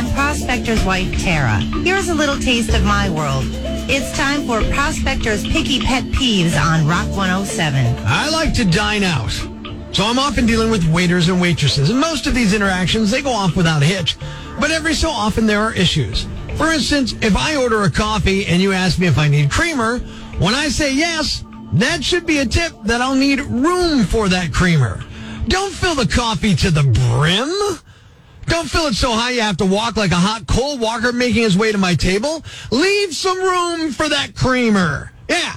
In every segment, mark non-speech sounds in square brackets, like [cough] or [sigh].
I'm Prospector's wife, Tara. Here's a little taste of my world. It's time for Prospector's Picky Pet Peeves on Rock 107. I like to dine out. So I'm often dealing with waiters and waitresses, and most of these interactions, they go off without a hitch. But every so often there are issues. For instance, if I order a coffee and you ask me if I need creamer, when I say yes, that should be a tip that I'll need room for that creamer. Don't fill the coffee to the brim. Don't fill it so high you have to walk like a hot coal walker making his way to my table. Leave some room for that creamer. Yeah.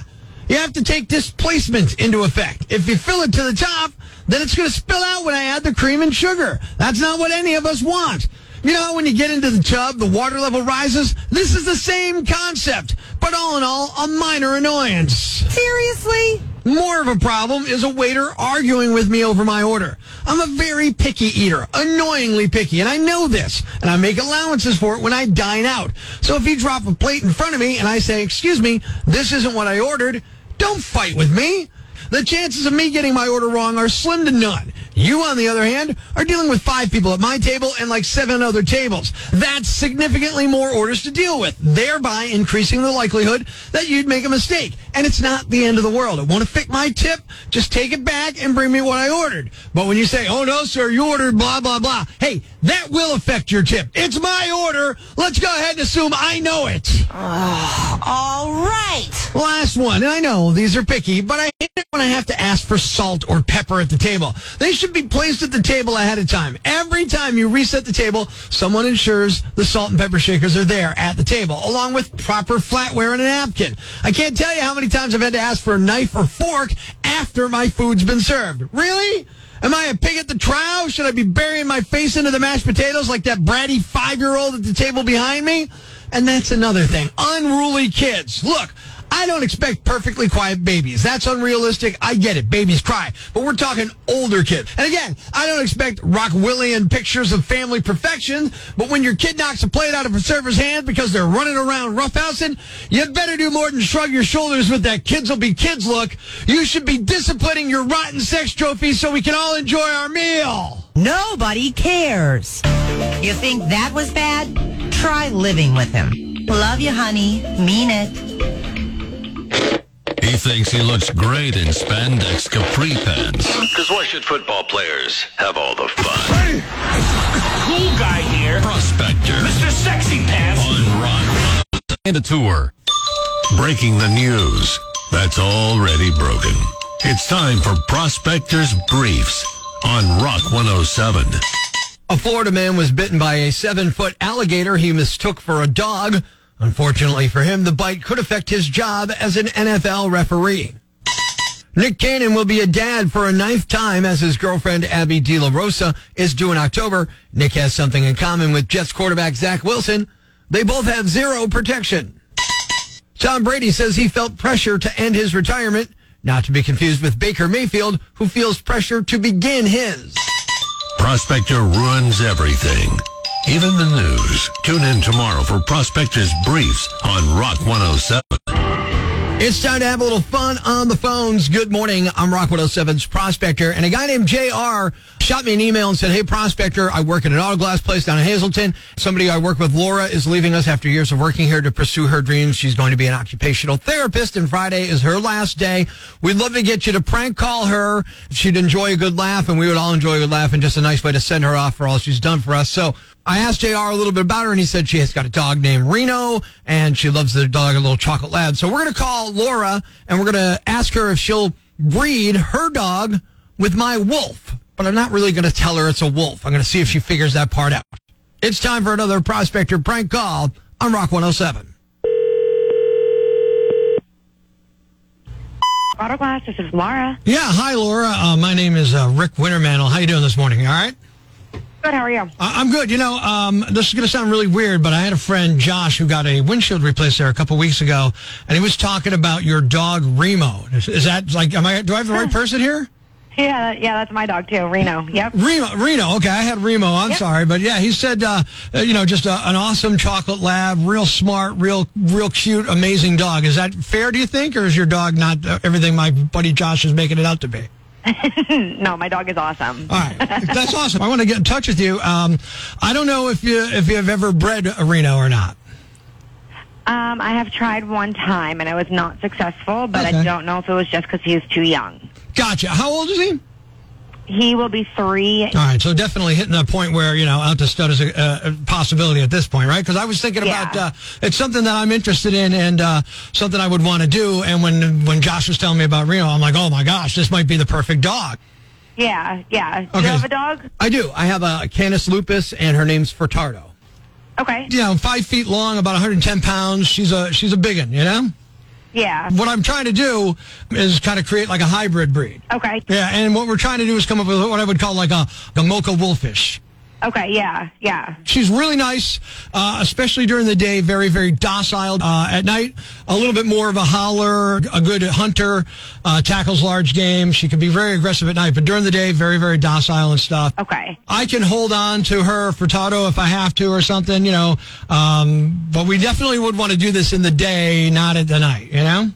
You have to take displacement into effect. If you fill it to the top, then it's going to spill out when I add the cream and sugar. That's not what any of us want. You know, when you get into the tub, the water level rises? This is the same concept, but all in all, a minor annoyance. Seriously? More of a problem is a waiter arguing with me over my order. I'm a very picky eater, annoyingly picky, and I know this, and I make allowances for it when I dine out. So if you drop a plate in front of me and I say, excuse me, this isn't what I ordered, don't fight with me. The chances of me getting my order wrong are slim to none. You, on the other hand, are dealing with five people at my table and like seven other tables. That's significantly more orders to deal with, thereby increasing the likelihood that you'd make a mistake. And it's not the end of the world. It won't affect my tip. Just take it back and bring me what I ordered. But when you say, oh no, sir, you ordered blah, blah, blah, hey, that will affect your tip. It's my order. Let's go ahead and assume I know it. All right. Last one, and I know these are picky, but I when I have to ask for salt or pepper at the table. They should be placed at the table ahead of time. Every time you reset the table, someone ensures the salt and pepper shakers are there at the table, along with proper flatware and a napkin. I can't tell you how many times I've had to ask for a knife or fork after my food's been served. Really? Am I a pig at the trough? Should I be burying my face into the mashed potatoes like that bratty five year old at the table behind me? And that's another thing. Unruly kids. Look, I don't expect perfectly quiet babies. That's unrealistic. I get it. Babies cry. But we're talking older kids. And again, I don't expect Rockwellian pictures of family perfection. But when your kid knocks a plate out of a server's hand because they're running around roughhousing, you better do more than shrug your shoulders with that kids will be kids look. You should be disciplining your rotten sex trophies so we can all enjoy our meal. Nobody cares. You think that was bad? Try living with him. Love you, honey. Mean it. He thinks he looks great in spandex capri pants. Because why should football players have all the fun? Cool guy here. Prospector Mr. Sexy Pants. on Rock and a tour. Breaking the news that's already broken. It's time for Prospector's Briefs on Rock 107. A Florida man was bitten by a seven foot alligator he mistook for a dog. Unfortunately for him, the bite could affect his job as an NFL referee. Nick Cannon will be a dad for a ninth time as his girlfriend Abby De La Rosa is due in October. Nick has something in common with Jets quarterback Zach Wilson. They both have zero protection. Tom Brady says he felt pressure to end his retirement, not to be confused with Baker Mayfield, who feels pressure to begin his. Prospector ruins everything, even the news. Tune in tomorrow for Prospector's Briefs on Rock 107. It's time to have a little fun on the phones. Good morning. I'm Rock 107's Prospector. And a guy named JR shot me an email and said, Hey, Prospector, I work at an auto glass place down in Hazleton. Somebody I work with, Laura, is leaving us after years of working here to pursue her dreams. She's going to be an occupational therapist, and Friday is her last day. We'd love to get you to prank call her. She'd enjoy a good laugh, and we would all enjoy a good laugh, and just a nice way to send her off for all she's done for us. So I asked JR a little bit about her, and he said she has got a dog named Reno, and she loves the dog, a little chocolate lab. So we're going to call Laura, and we're going to ask her if she'll breed her dog with my wolf. But I'm not really going to tell her it's a wolf. I'm going to see if she figures that part out. It's time for another Prospector prank call on Rock 107. Auto Glass, this is Laura. Yeah, hi, Laura. Uh, my name is uh, Rick Wintermantle. How you doing this morning? All right? Good, how are you? I- I'm good. You know, um, this is going to sound really weird, but I had a friend, Josh, who got a windshield replaced there a couple weeks ago, and he was talking about your dog Remo. Is, is that like? Am I? Do I have the right person here? Yeah, yeah, that's my dog too, Reno. Yep. Remo. Reno. Okay, I had Remo. I'm Yep. sorry, but yeah, he said, uh, uh, you know, just a, an awesome chocolate lab, real smart, real, real cute, amazing dog. Is that fair? Do you think, or is your dog not uh, everything my buddy Josh is making it out to be? [laughs] no, my dog is awesome. All right, that's awesome. I want to get in touch with you. Um, I don't know if you if you have ever bred a Reno or not. Um, I have tried one time and I was not successful, but Okay. I don't know if it was just because he was too young. Gotcha. How old is he? He will be three. All right, so definitely hitting that point where you know out to stud is a, a possibility at this point, right? Because I was thinking Yeah. about uh, it's something that I'm interested in and uh, something I would want to do. And when when Josh was telling me about Reno, I'm like, oh my gosh, this might be the perfect dog. Yeah, yeah. Do Okay. you have a dog? I do. I have a Canis lupus, and her name's Furtado. Okay. You know, five feet long, about 110 pounds. She's a she's a big one, you know. Yeah. What I'm trying to do is kind of create like a hybrid breed. Okay. Yeah, and what we're trying to do is come up with what I would call like a, a mocha wolfish. Okay. Yeah. Yeah. She's really nice, uh, especially during the day. Very, very docile. Uh, at night, a little bit more of a howler, a good hunter, uh, tackles large game. She can be very aggressive at night, but during the day, very, very docile and stuff. Okay. I can hold on to her for Tato if I have to or something, you know. Um, but we definitely would want to do this in the day, not at the night, you know.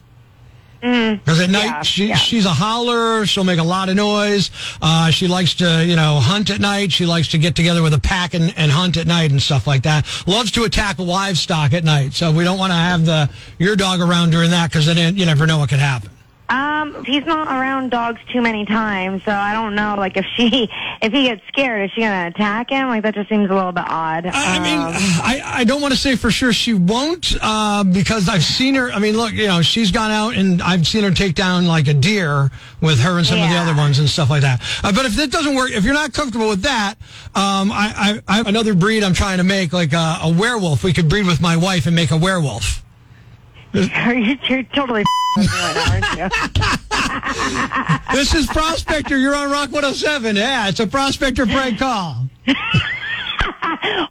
Because at night yeah, she, yeah. she's a howler. She'll make a lot of noise. Uh, she likes to, you know, hunt at night. She likes to get together with a pack and, and hunt at night and stuff like that. Loves to attack livestock at night. So we don't want to have the your dog around during that because then you never know what could happen. Um, he's not around dogs too many times, so I don't know. Like if she, [laughs] if he gets scared, is she gonna attack him? Like that just seems a little bit odd. I I mean, Um, I, I don't want to say for sure she won't uh, because I've seen her. I mean, look, you know, she's gone out and I've seen her take down like a deer with her and some of the other ones and stuff like that. Uh, but if that doesn't work, if you're not comfortable with that, um, I, I, I another breed I'm trying to make, like a, a werewolf. We could breed with my wife and make a werewolf. You're, you're totally [laughs] right aren't you? [laughs] This is Prospector. You're on Rock 107. Yeah, it's a Prospector prank call. [laughs]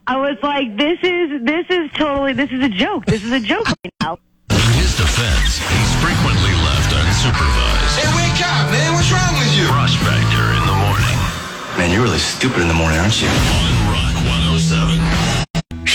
I was like, this is this is totally this is a joke. This is a joke right now. In his defense, he's frequently left unsupervised. Hey, wake up, man. What's wrong with you? Prospector in the morning Man, you're really stupid in the morning, aren't you? on Rock 107.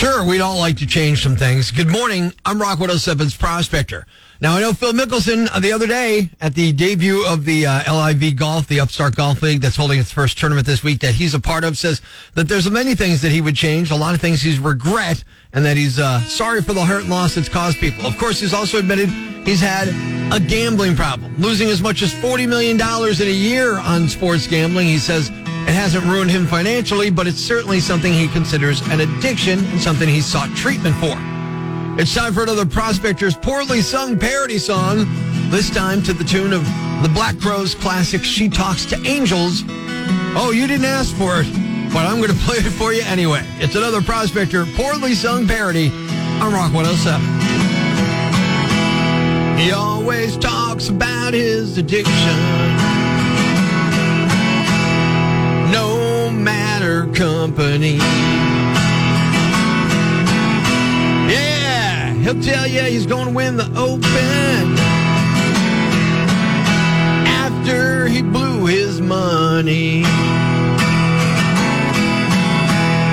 Sure, we'd all like to change some things. Good morning. I'm Rock 107's Prospector. Now, I know Phil Mickelson uh, the other day at the debut of the uh, LIV Golf, the Upstart Golf League that's holding its first tournament this week that he's a part of, says that there's many things that he would change, a lot of things he's regret, and that he's uh, sorry for the hurt and loss it's caused people. Of course, he's also admitted he's had a gambling problem, losing as much as $40 million in a year on sports gambling. He says it hasn't ruined him financially, but it's certainly something he considers an addiction and something he sought treatment for. It's time for another Prospector's poorly sung parody song, this time to the tune of the Black Crowes classic She Talks to Angels. Oh, you didn't ask for it, but I'm going [laughs] to play it for you anyway. It's another Prospector poorly sung parody on Rock 107. He always talks about his addiction. Company. Yeah, he'll tell you he's going to win the Open after he blew his money.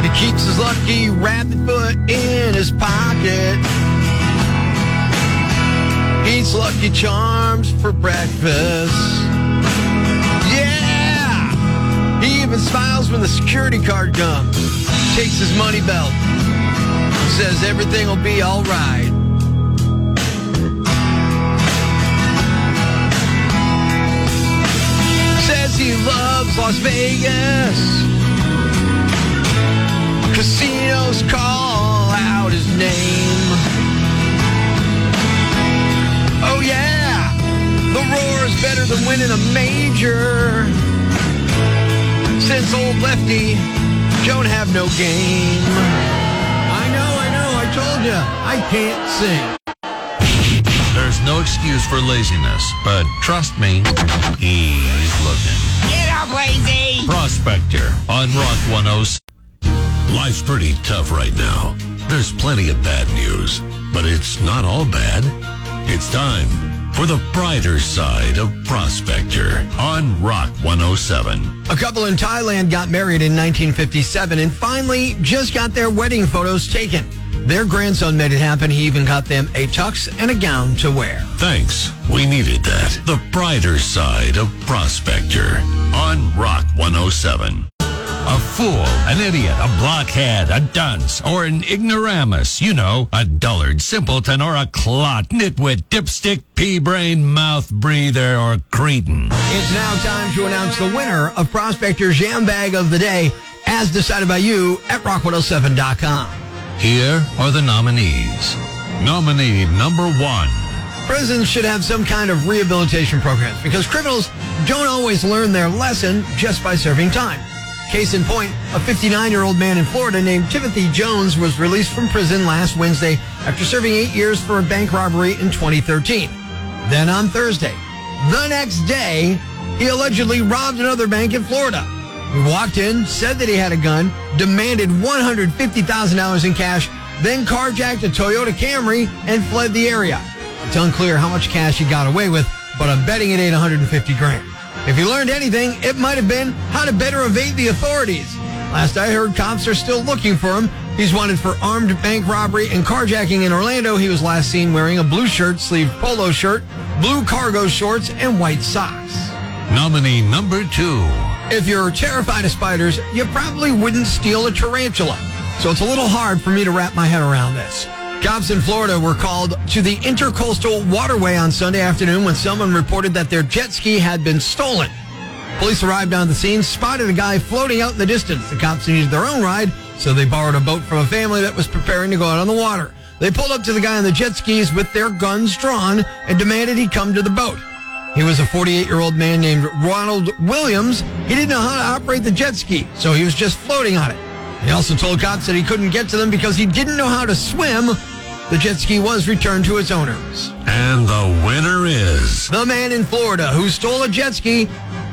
He keeps his lucky rabbit foot in his pocket. Eats Lucky Charms for breakfast. When the security card comes. Takes his money belt. Says everything will be all right. Says he loves Las Vegas. Casinos call out his name. Oh yeah, the roar is better than winning a major. Since old lefty don't have no game. I know, I know, I told you, I can't sing. There's no excuse for laziness, but trust me, he's looking. Get up, lazy! Prospector on Rock 107. Life's pretty tough right now. There's plenty of bad news, but it's not all bad. It's time for the brighter side of Prospector on Rock 107. A couple in Thailand got married in 1957 and finally just got their wedding photos taken. Their grandson made it happen. He even got them a tux and a gown to wear. Thanks. We needed that. The brighter side of Prospector on Rock 107. A fool, an idiot, a blockhead, a dunce, or an ignoramus. You know, a dullard, simpleton, or a clot, nitwit, dipstick, pea-brain, mouth breather, or cretin. It's now time to announce the winner of Prospector's Jam Bag of the Day, as decided by you at rock107.com. Here are the nominees. Nominee number one. Prisons should have some kind of rehabilitation programs because criminals don't always learn their lesson just by serving time. Case in point, a 59 year old man in Florida named Timothy Jones was released from prison last Wednesday after serving eight years for a bank robbery in 2013. Then on Thursday, the next day, he allegedly robbed another bank in Florida. He walked in, said that he had a gun, demanded $150,000 in cash, then carjacked a Toyota Camry and fled the area. It's unclear how much cash he got away with, but I'm betting it ain't 150 grand. If you learned anything, it might have been how to better evade the authorities. Last I heard, cops are still looking for him. He's wanted for armed bank robbery and carjacking in Orlando. He was last seen wearing a blue shirt sleeved polo shirt, blue cargo shorts, and white socks. Nominee number two. If you're terrified of spiders, you probably wouldn't steal a tarantula. So it's a little hard for me to wrap my head around this. Cops in Florida were called to the intercoastal waterway on Sunday afternoon when someone reported that their jet ski had been stolen. Police arrived on the scene, spotted a guy floating out in the distance. The cops needed their own ride, so they borrowed a boat from a family that was preparing to go out on the water. They pulled up to the guy on the jet skis with their guns drawn and demanded he come to the boat. He was a 48 year old man named Ronald Williams. He didn't know how to operate the jet ski, so he was just floating on it. He also told cops that he couldn't get to them because he didn't know how to swim. The jet ski was returned to its owners. And the winner is. The man in Florida who stole a jet ski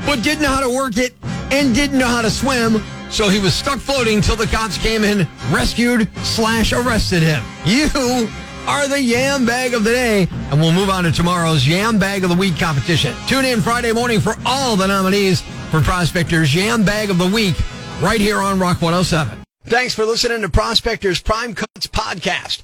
but didn't know how to work it and didn't know how to swim, so he was stuck floating till the cops came in, rescued slash arrested him. You are the Yam Bag of the Day, and we'll move on to tomorrow's Yam Bag of the Week competition. Tune in Friday morning for all the nominees for Prospector's Yam Bag of the Week right here on Rock 107. Thanks for listening to Prospector's Prime Cuts podcast.